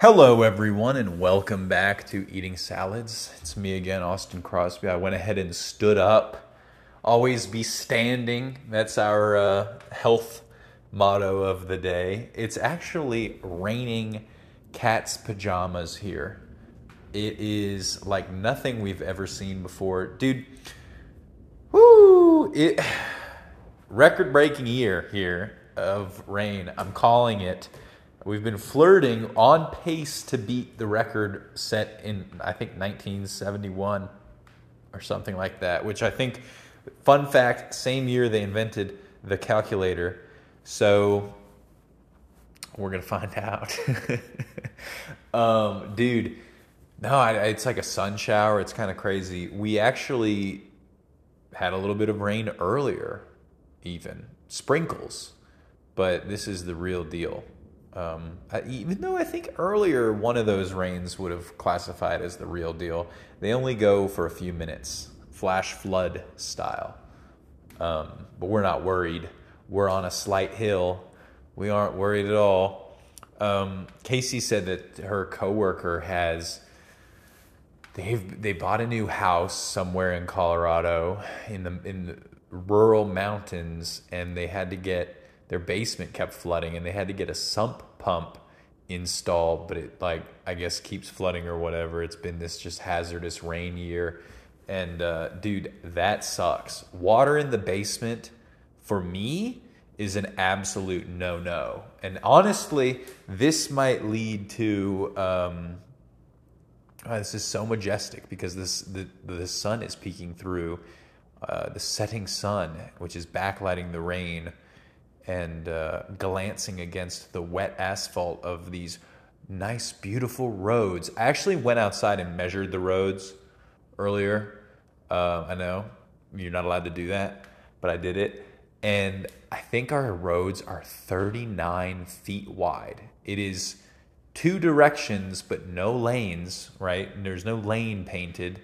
Hello, everyone, and welcome back to Eating Salads. It's me again, Austin Crosby. I went ahead and stood up. Always be standing. That's our uh, health motto of the day. It's actually raining cat's pajamas here. It is like nothing we've ever seen before. Dude, whoo! It record breaking year here of rain. I'm calling it. We've been flirting on pace to beat the record set in, I think, 1971 or something like that, which I think, fun fact, same year they invented the calculator. So we're going to find out. um, dude, no, I, it's like a sun shower. It's kind of crazy. We actually had a little bit of rain earlier, even sprinkles, but this is the real deal. Um, I, even though I think earlier one of those rains would have classified as the real deal, they only go for a few minutes, flash flood style. Um, but we're not worried. We're on a slight hill. We aren't worried at all. Um, Casey said that her coworker has they've they bought a new house somewhere in Colorado in the in the rural mountains, and they had to get their basement kept flooding, and they had to get a sump pump installed, but it like I guess keeps flooding or whatever. It's been this just hazardous rain year, and uh, dude, that sucks. Water in the basement for me is an absolute no no. And honestly, this might lead to. Um, oh, this is so majestic because this the the sun is peeking through uh, the setting sun, which is backlighting the rain and uh, glancing against the wet asphalt of these nice, beautiful roads. I actually went outside and measured the roads earlier. Uh, I know you're not allowed to do that, but I did it. And I think our roads are 39 feet wide. It is two directions, but no lanes, right? And there's no lane painted.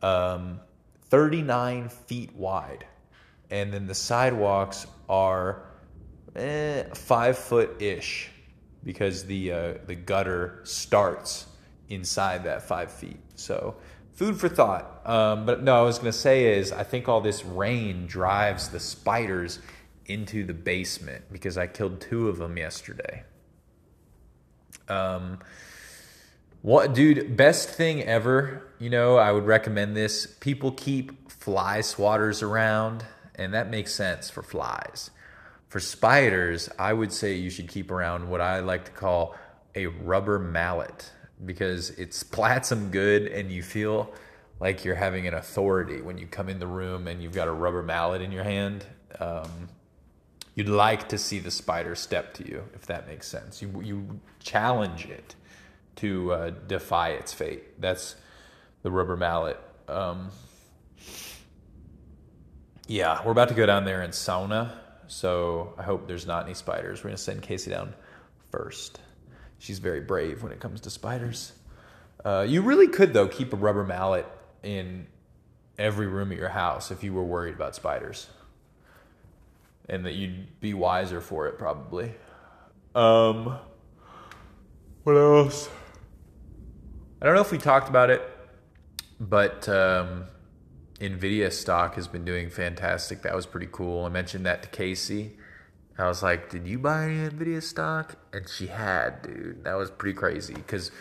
Um, 39 feet wide. And then the sidewalks are eh, five foot ish because the uh, the gutter starts inside that five feet. So food for thought. Um, but no, I was gonna say is I think all this rain drives the spiders into the basement because I killed two of them yesterday. Um, what, dude? Best thing ever. You know, I would recommend this. People keep fly swatters around, and that makes sense for flies. For spiders, I would say you should keep around what I like to call a rubber mallet because it splats them good and you feel like you're having an authority when you come in the room and you've got a rubber mallet in your hand. Um, you'd like to see the spider step to you, if that makes sense. You, you challenge it to uh, defy its fate. That's the rubber mallet. Um, yeah, we're about to go down there in sauna so I hope there's not any spiders. We're going to send Casey down first. She's very brave when it comes to spiders. Uh, you really could, though, keep a rubber mallet in every room at your house if you were worried about spiders. And that you'd be wiser for it, probably. Um, what else? I don't know if we talked about it, but um, Nvidia stock has been doing fantastic. That was pretty cool. I mentioned that to Casey. I was like, "Did you buy any Nvidia stock?" And she had, dude. That was pretty crazy because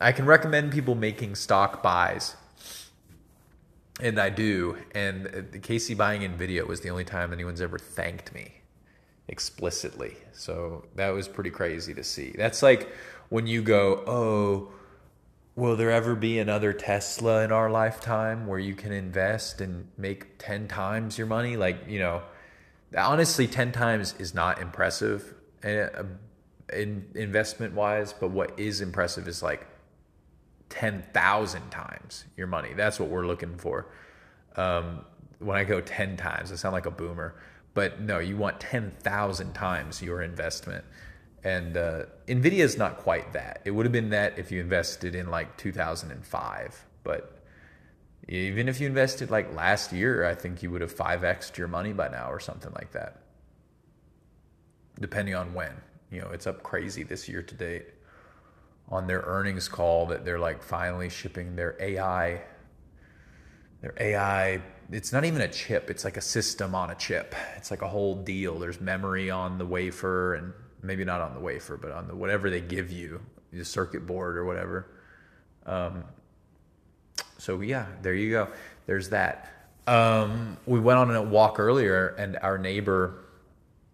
I can recommend people making stock buys, and I do. And uh, Casey buying Nvidia was the only time anyone's ever thanked me explicitly. So that was pretty crazy to see. That's like when you go, "Oh." Will there ever be another Tesla in our lifetime where you can invest and make 10 times your money? Like, you know, honestly, 10 times is not impressive eh, in investment wise, but what is impressive is like 10,000 times your money. That's what we're looking for. Um, when I go 10 times, I sound like a boomer, but no, you want 10,000 times your investment. And uh, Nvidia is not quite that. It would have been that if you invested in like 2005, but even if you invested like last year, I think you would have 5xed your money by now or something like that. Depending on when. You know, it's up crazy this year to date. on their earnings call that they're like finally shipping their AI their AI it's not even a chip, it's like a system on a chip. It's like a whole deal. There's memory on the wafer and maybe not on the wafer, but on the whatever they give you, the circuit board or whatever. Um, so yeah, there you go. There's that. Um, we went on a walk earlier, and our neighbor,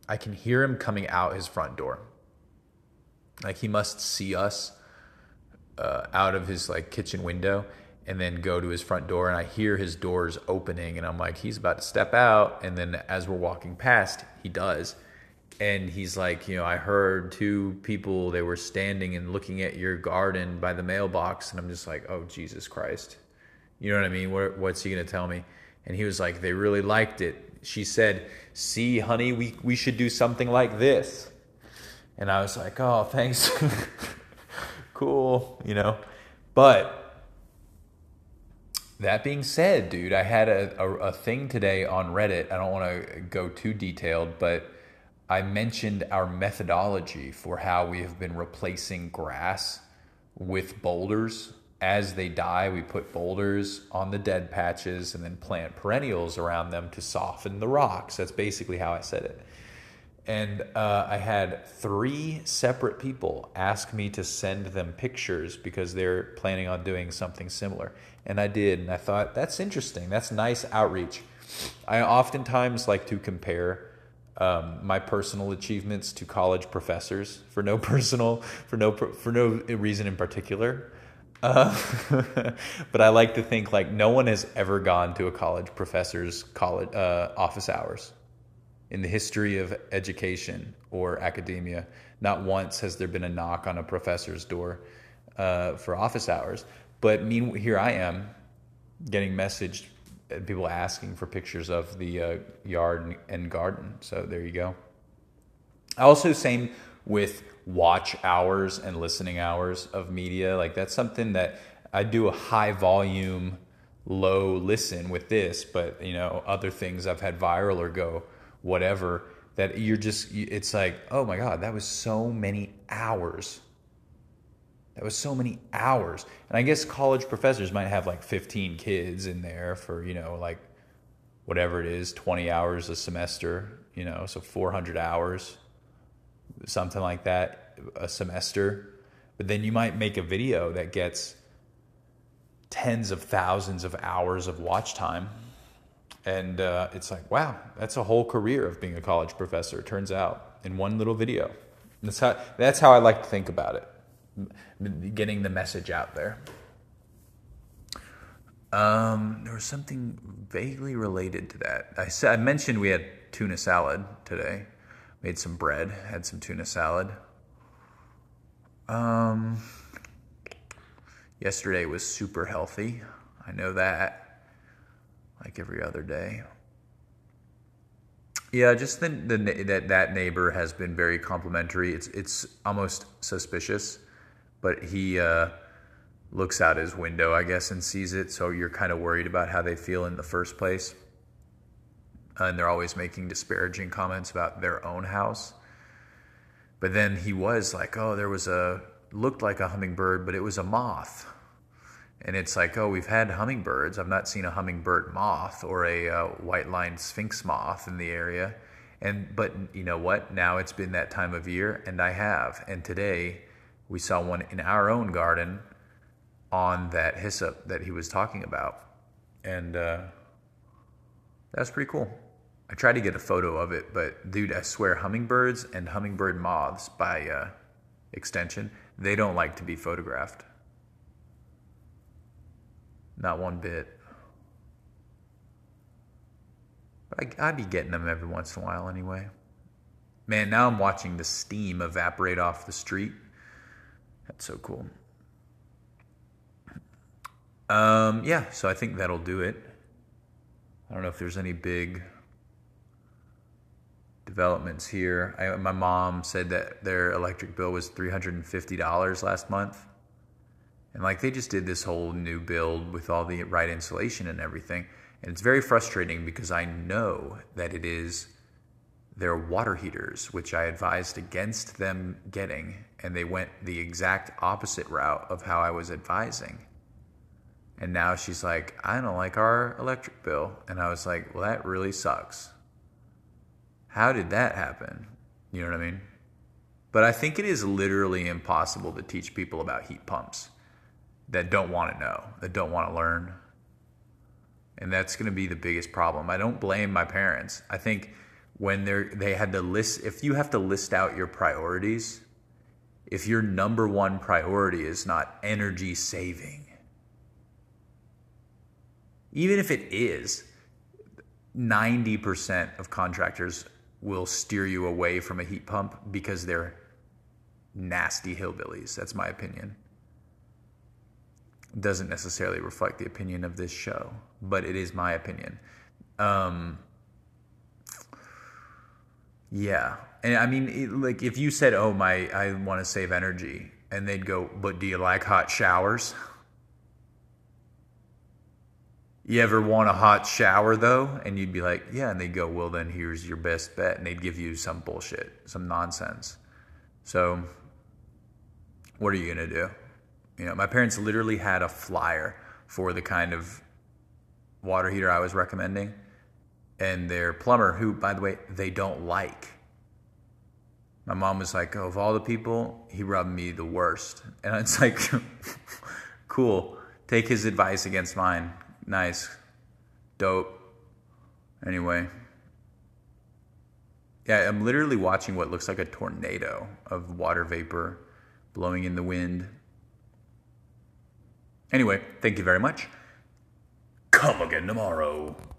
I can hear him coming out his front door. Like he must see us uh, out of his like kitchen window, and then go to his front door, and I hear his doors opening, and I'm like, he's about to step out, and then as we're walking past, he does, and he's like, you know, I heard two people they were standing and looking at your garden by the mailbox, and I'm just like, oh Jesus Christ, you know what I mean? What, what's he gonna tell me? And he was like, they really liked it. She said, see, honey, we we should do something like this, and I was like, oh, thanks, cool, you know, but. That being said, dude, I had a, a, a thing today on Reddit. I don't want to go too detailed, but I mentioned our methodology for how we have been replacing grass with boulders. As they die, we put boulders on the dead patches and then plant perennials around them to soften the rocks. That's basically how I said it. And uh, I had three separate people ask me to send them pictures because they're planning on doing something similar. And I did. And I thought, that's interesting. That's nice outreach. I oftentimes like to compare um, my personal achievements to college professors for no personal for no for no reason in particular. Uh, but I like to think like no one has ever gone to a college professor's college uh, office hours in the history of education or academia. Not once has there been a knock on a professor's door uh, for office hours. But mean here I am getting messaged people asking for pictures of the uh, yard and garden. So there you go. Also, same with watch hours and listening hours of media. Like that's something that I do a high volume, low listen with this, but you know, other things I've had viral or go whatever that you're just it's like, oh my god, that was so many hours that was so many hours. And I guess college professors might have like 15 kids in there for, you know, like whatever it is, 20 hours a semester, you know, so 400 hours, something like that a semester. But then you might make a video that gets tens of thousands of hours of watch time. And uh, it's like, wow, that's a whole career of being a college professor, turns out, in one little video. That's how, that's how I like to think about it getting the message out there. Um, there was something vaguely related to that. I said I mentioned we had tuna salad today. Made some bread, had some tuna salad. Um, yesterday was super healthy. I know that. Like every other day. Yeah, just the, the that that neighbor has been very complimentary. It's it's almost suspicious but he uh, looks out his window, I guess, and sees it. So you're kind of worried about how they feel in the first place. And they're always making disparaging comments about their own house. But then he was like, oh, there was a, looked like a hummingbird, but it was a moth. And it's like, oh, we've had hummingbirds. I've not seen a hummingbird moth or a uh, white-lined sphinx moth in the area. And but you know what? Now it's been that time of year, and I have. And today we saw one in our own garden on that hyssop that he was talking about. And uh, that's pretty cool. I tried to get a photo of it, but dude, I swear, hummingbirds and hummingbird moths, by uh, extension, they don't like to be photographed. Not one bit. But I, I'd be getting them every once in a while anyway. Man, now I'm watching the steam evaporate off the street. That's so cool. Um, yeah, so I think that'll do it. I don't know if there's any big developments here. I, my mom said that their electric bill was $350 last month. And like they just did this whole new build with all the right insulation and everything. And it's very frustrating because I know that it is their water heaters, which I advised against them getting, and they went the exact opposite route of how I was advising. And now she's like, I don't like our electric bill. And I was like, well, that really sucks. How did that happen? You know what I mean? But I think it is literally impossible to teach people about heat pumps that don't want to know, that don't want to learn. And that's going to be the biggest problem. I don't blame my parents. I think when they they had to list if you have to list out your priorities, if your number one priority is not energy saving, even if it is, 90% of contractors will steer you away from a heat pump because they're nasty hillbillies. That's my opinion. Doesn't necessarily reflect the opinion of this show, but it is my opinion. Um, yeah, and I mean, it, like if you said, "Oh, my, I want to save energy," and they'd go, "But do you like hot showers?" You ever want a hot shower though? And you'd be like, yeah. And they'd go, well, then here's your best bet. And they'd give you some bullshit, some nonsense. So, what are you going to do? You know, my parents literally had a flyer for the kind of water heater I was recommending. And their plumber, who, by the way, they don't like. My mom was like, oh, of all the people, he rubbed me the worst. And it's like, cool. Take his advice against mine Nice. Dope. Anyway. Yeah, I'm literally watching what looks like a tornado of water vapor blowing in the wind. Anyway, thank you very much. Come again tomorrow.